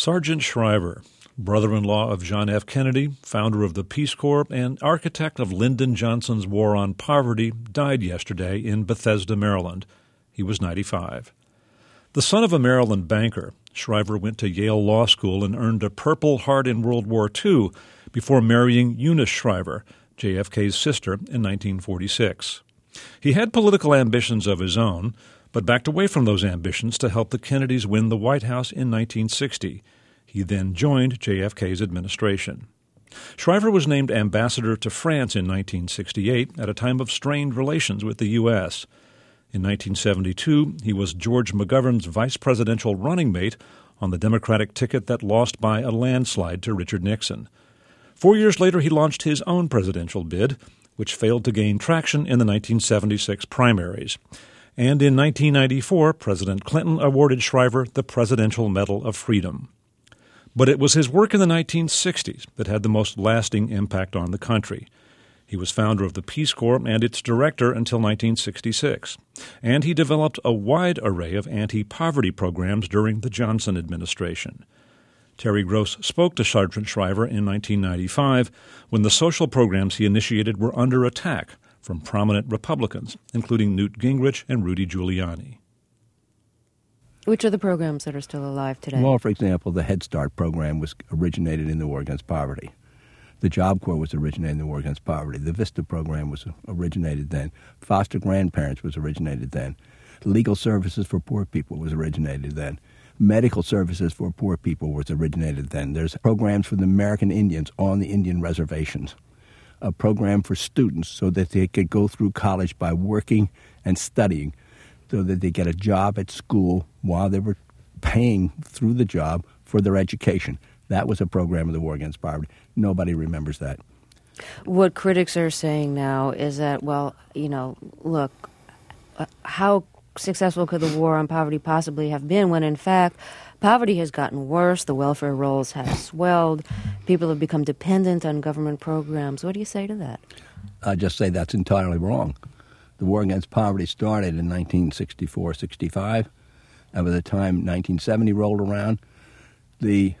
Sargent Shriver, brother in law of John F. Kennedy, founder of the Peace Corps, and architect of Lyndon Johnson's War on Poverty, died yesterday in Bethesda, Maryland. He was 95. The son of a Maryland banker, Shriver went to Yale Law School and earned a Purple Heart in World War II before marrying Eunice Shriver, JFK's sister, in 1946. He had political ambitions of his own, but backed away from those ambitions to help the Kennedys win the White House in 1960. He then joined JFK's administration. Shriver was named ambassador to France in 1968 at a time of strained relations with the U.S. In 1972, he was George McGovern's vice presidential running mate on the Democratic ticket that lost by a landslide to Richard Nixon. Four years later, he launched his own presidential bid, which failed to gain traction in the 1976 primaries. And in 1994, President Clinton awarded Shriver the Presidential Medal of Freedom. But it was his work in the 1960s that had the most lasting impact on the country. He was founder of the Peace Corps and its director until 1966. And he developed a wide array of anti poverty programs during the Johnson administration. Terry Gross spoke to Sargent Shriver in 1995 when the social programs he initiated were under attack from prominent Republicans, including Newt Gingrich and Rudy Giuliani. Which are the programs that are still alive today? Well, for example, the Head Start program was originated in the war against poverty. The Job Corps was originated in the war against poverty. The VISTA program was originated then. Foster grandparents was originated then. Legal services for poor people was originated then. Medical services for poor people was originated then. There's programs for the American Indians on the Indian reservations. A program for students so that they could go through college by working and studying so that they get a job at school while they were paying through the job for their education. That was a program of the War Against Poverty. Nobody remembers that. What critics are saying now is that, well, you know, look, uh, how successful could the war on poverty possibly have been when, in fact, poverty has gotten worse, the welfare rolls have swelled, people have become dependent on government programs? What do you say to that? I just say that's entirely wrong. The war against poverty started in 1964 65, and by the time 1970 rolled around, the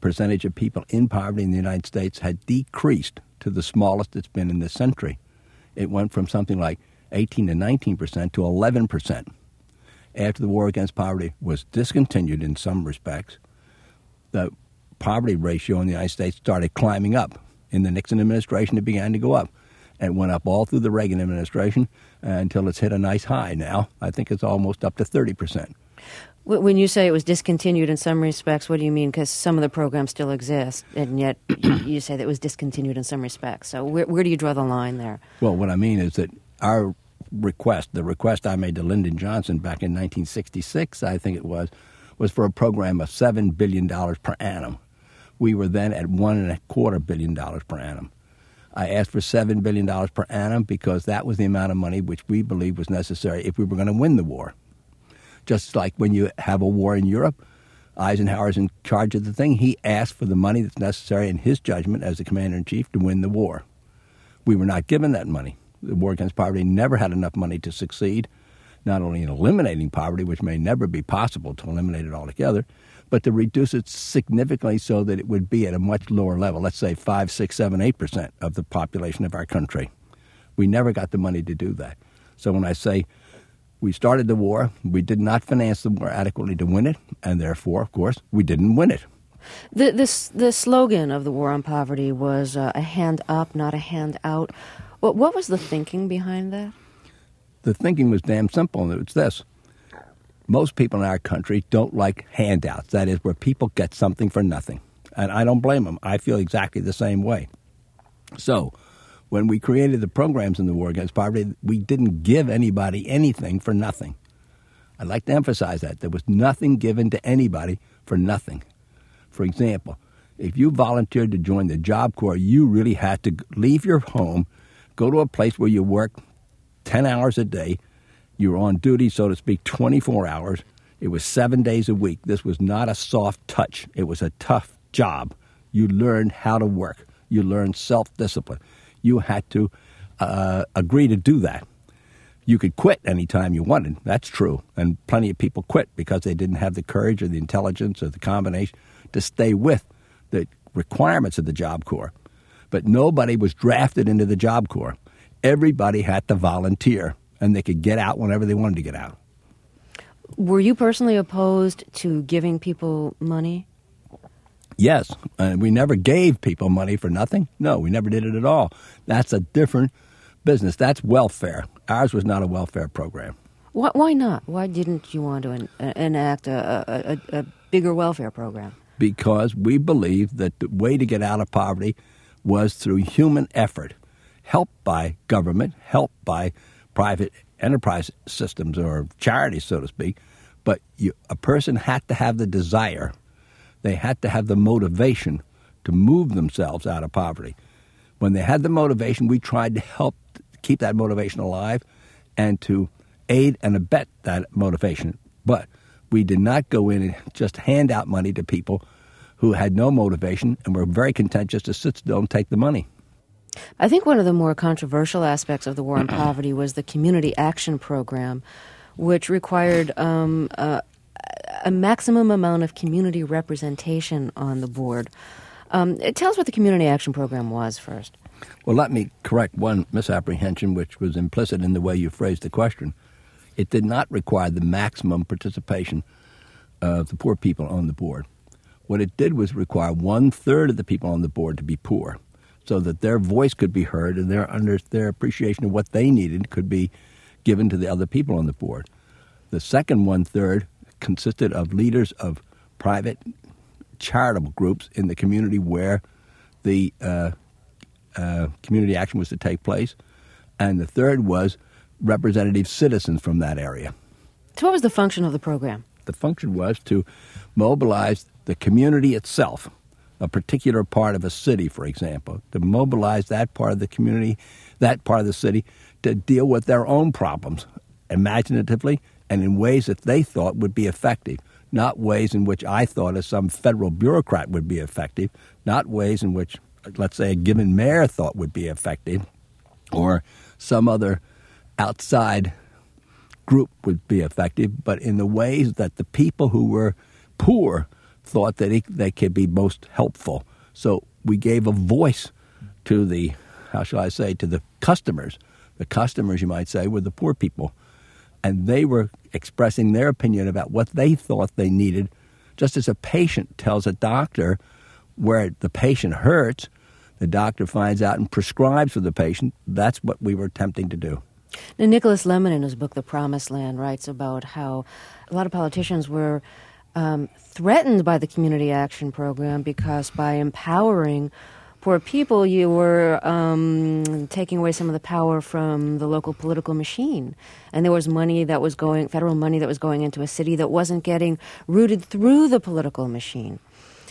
percentage of people in poverty in the United States had decreased to the smallest it's been in this century. It went from something like 18 to 19 percent to 11 percent. After the war against poverty was discontinued in some respects, the poverty ratio in the United States started climbing up. In the Nixon administration, it began to go up. And went up all through the Reagan administration uh, until it's hit a nice high now. I think it's almost up to 30 percent. When you say it was discontinued in some respects, what do you mean? Because some of the programs still exist, and yet you say that it was discontinued in some respects. So where, where do you draw the line there? Well, what I mean is that our request, the request I made to Lyndon Johnson back in 1966, I think it was, was for a program of $7 billion per annum. We were then at one and a quarter billion dollars per annum. I asked for $7 billion per annum because that was the amount of money which we believed was necessary if we were going to win the war. Just like when you have a war in Europe, Eisenhower's in charge of the thing. He asked for the money that's necessary in his judgment as the commander in chief to win the war. We were not given that money. The war against poverty never had enough money to succeed, not only in eliminating poverty, which may never be possible to eliminate it altogether, but to reduce it significantly so that it would be at a much lower level, let's say 5, 6, 7, 8% of the population of our country. We never got the money to do that. So when I say we started the war. We did not finance the war adequately to win it, and therefore, of course, we didn't win it. The, this, the slogan of the war on poverty was uh, a hand up, not a hand out. What, what was the thinking behind that? The thinking was damn simple, and it's this. Most people in our country don't like handouts. That is, where people get something for nothing. And I don't blame them. I feel exactly the same way. So, when we created the programs in the war against poverty, we didn't give anybody anything for nothing. I'd like to emphasize that. There was nothing given to anybody for nothing. For example, if you volunteered to join the Job Corps, you really had to leave your home, go to a place where you work 10 hours a day. You were on duty, so to speak, 24 hours. It was seven days a week. This was not a soft touch, it was a tough job. You learned how to work, you learned self discipline you had to uh, agree to do that. You could quit anytime you wanted. That's true. And plenty of people quit because they didn't have the courage or the intelligence or the combination to stay with the requirements of the Job Corps. But nobody was drafted into the Job Corps. Everybody had to volunteer, and they could get out whenever they wanted to get out. Were you personally opposed to giving people money? Yes, and we never gave people money for nothing. No, we never did it at all. That's a different business. That's welfare. Ours was not a welfare program. Why, why not? Why didn't you want to en- enact a, a, a, bigger welfare program? Because we believed that the way to get out of poverty was through human effort, helped by government, helped by private enterprise systems or charities, so to speak. But you, a person had to have the desire, they had to have the motivation to move themselves out of poverty. When they had the motivation, we tried to help keep that motivation alive and to aid and abet that motivation. But we did not go in and just hand out money to people who had no motivation and were very content just to sit still and take the money. I think one of the more controversial aspects of the war on poverty was the community action program, which required um, a, a, maximum amount of community representation on the board. Um, tell us what the community action program was first. Well, let me correct one misapprehension which was implicit in the way you phrased the question. It did not require the maximum participation of the poor people on the board. What it did was require one third of the people on the board to be poor so that their voice could be heard and their under their appreciation of what they needed could be given to the other people on the board. The second one third consisted of leaders of private charitable groups in the community where the uh, uh, community action was to take place, and the third was representative citizens from that area. So, what was the function of the program? The function was to mobilize the community itself a particular part of a city, for example, to mobilize that part of the community, that part of the city, to deal with their own problems imaginatively and in ways that they thought would be effective, not ways in which I thought as some federal bureaucrat would be effective, not ways in which, let's say, a given mayor thought would be effective, or some other outside group would be effective, but in the ways that the people who were poor thought that he, they could be most helpful. So we gave a voice to the, how shall I say, to the customers. The customers, you might say, were the poor people. And they were expressing their opinion about what they thought they needed, just as a patient tells a doctor where the patient hurts, the doctor finds out and prescribes for the patient. That's what we were attempting to do. Now, Nicholas Lemann, in his book The Promised Land, writes about how a lot of politicians were um, threatened by the community action program because by empowering poor people, you were um, taking away some of the power from the local political machine. And there was money that was going, federal money that was going into a city that wasn't getting rooted through the political machine.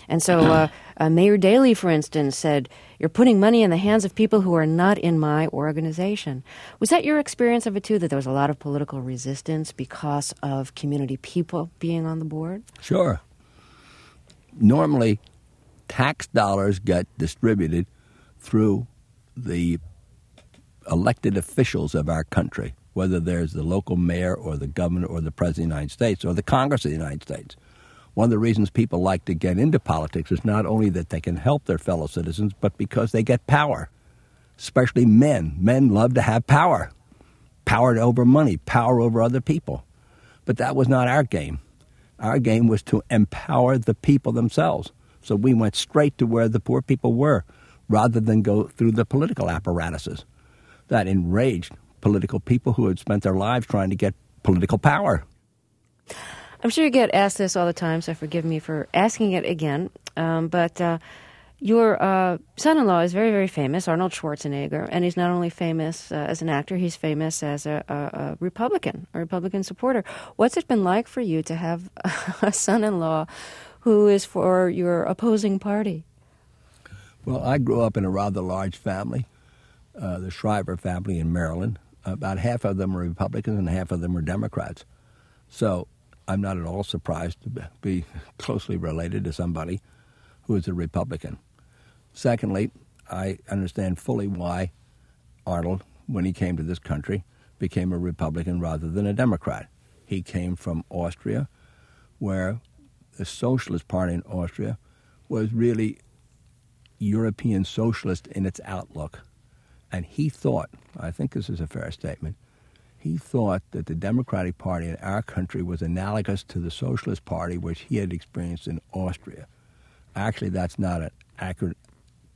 And so uh, uh, Mayor Daley, for instance, said, You're putting money in the hands of people who are not in my organization. Was that your experience of it too, that there was a lot of political resistance because of community people being on the board? Sure. Normally, tax dollars get distributed through the elected officials of our country, whether there's the local mayor or the governor or the president of the United States or the Congress of the United States. One of the reasons people like to get into politics is not only that they can help their fellow citizens, but because they get power. Especially men. Men love to have power power over money, power over other people. But that was not our game. Our game was to empower the people themselves. So we went straight to where the poor people were rather than go through the political apparatuses. That enraged political people who had spent their lives trying to get political power. I'm sure you get asked this all the time, so forgive me for asking it again. Um, but uh, your uh, son in law is very, very famous, Arnold Schwarzenegger, and he's not only famous uh, as an actor, he's famous as a, a, a, Republican, a Republican supporter. What's it been like for you to have a son in law who is for your opposing party? Well, I grew up in a rather large family, uh, the Shriver family in Maryland. About half of them were Republicans and half of them were Democrats. So I'm not at all surprised to be closely related to somebody who is a Republican. Secondly, I understand fully why Arnold, when he came to this country, became a Republican rather than a Democrat. He came from Austria, where the Socialist Party in Austria was really European socialist in its outlook. And he thought, I think this is a fair statement, he thought that the Democratic Party in our country was analogous to the Socialist Party which he had experienced in Austria. Actually, that's not an accurate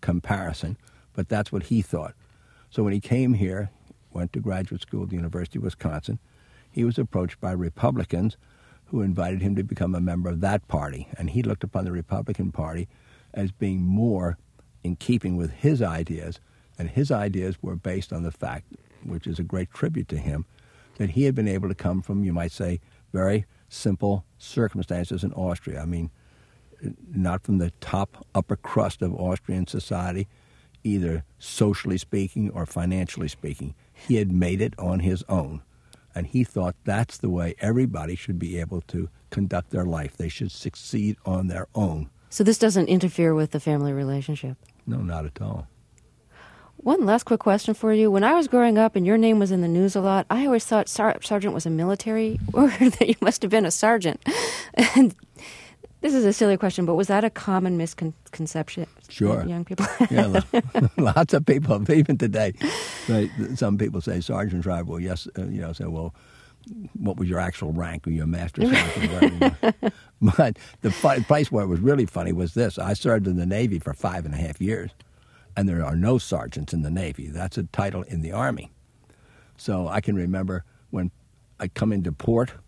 comparison, but that's what he thought. So when he came here, went to graduate school at the University of Wisconsin, he was approached by Republicans who invited him to become a member of that party. And he looked upon the Republican Party as being more in keeping with his ideas. And his ideas were based on the fact, which is a great tribute to him, that he had been able to come from, you might say, very simple circumstances in Austria. I mean, not from the top upper crust of Austrian society, either socially speaking or financially speaking. He had made it on his own. And he thought that's the way everybody should be able to conduct their life. They should succeed on their own. So this doesn't interfere with the family relationship? No, not at all. One last quick question for you. When I was growing up and your name was in the news a lot, I always thought sar- sergeant was a military word, that you must have been a sergeant. And this is a silly question, but was that a common misconception? Sure. Young people? yeah, lots of people, even today, some people say Sergeant Shriver. Well, yes, uh, you know, say, well, what was your actual rank? Were you a master sergeant? but the place where it was really funny was this. I served in the Navy for five and a half years, and there are no sergeants in the Navy. That's a title in the Army. So I can remember when I come into port –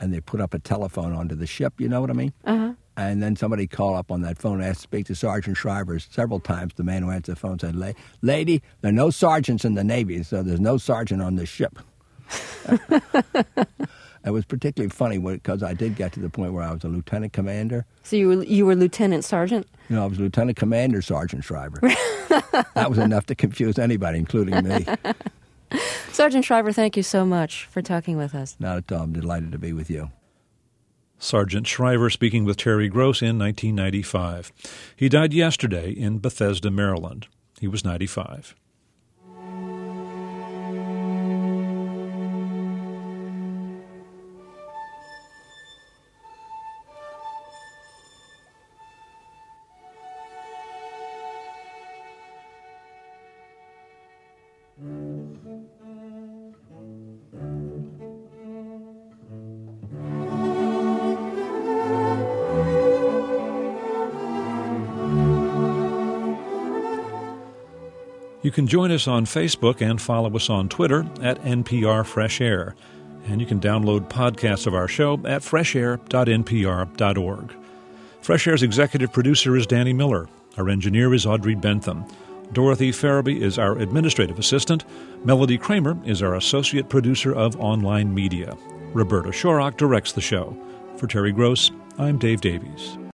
and they put up a telephone onto the ship. You know what I mean? Uh-huh. And then somebody called up on that phone and asked to speak to Sergeant Shriver several times. The man who answered the phone said, Lady, there are no sergeants in the Navy, so there's no sergeant on this ship. it was particularly funny because I did get to the point where I was a lieutenant commander. So you were, you were lieutenant sergeant? No, I was lieutenant commander Sargent Shriver. that was enough to confuse anybody, including me. Sargent Shriver, thank you so much for talking with us. Not at all. I'm delighted to be with you. Sargent Shriver speaking with Terry Gross in 1995. He died yesterday in Bethesda, Maryland. He was 95. You can join us on Facebook and follow us on Twitter at NPR Fresh Air. And you can download podcasts of our show at freshair.npr.org. Fresh Air's executive producer is Danny Miller. Our engineer is Audrey Bentham. Dorothy Ferebee is our administrative assistant. Melody Kramer is our associate producer of online media. Roberta Shorrock directs the show. For Terry Gross, I'm Dave Davies.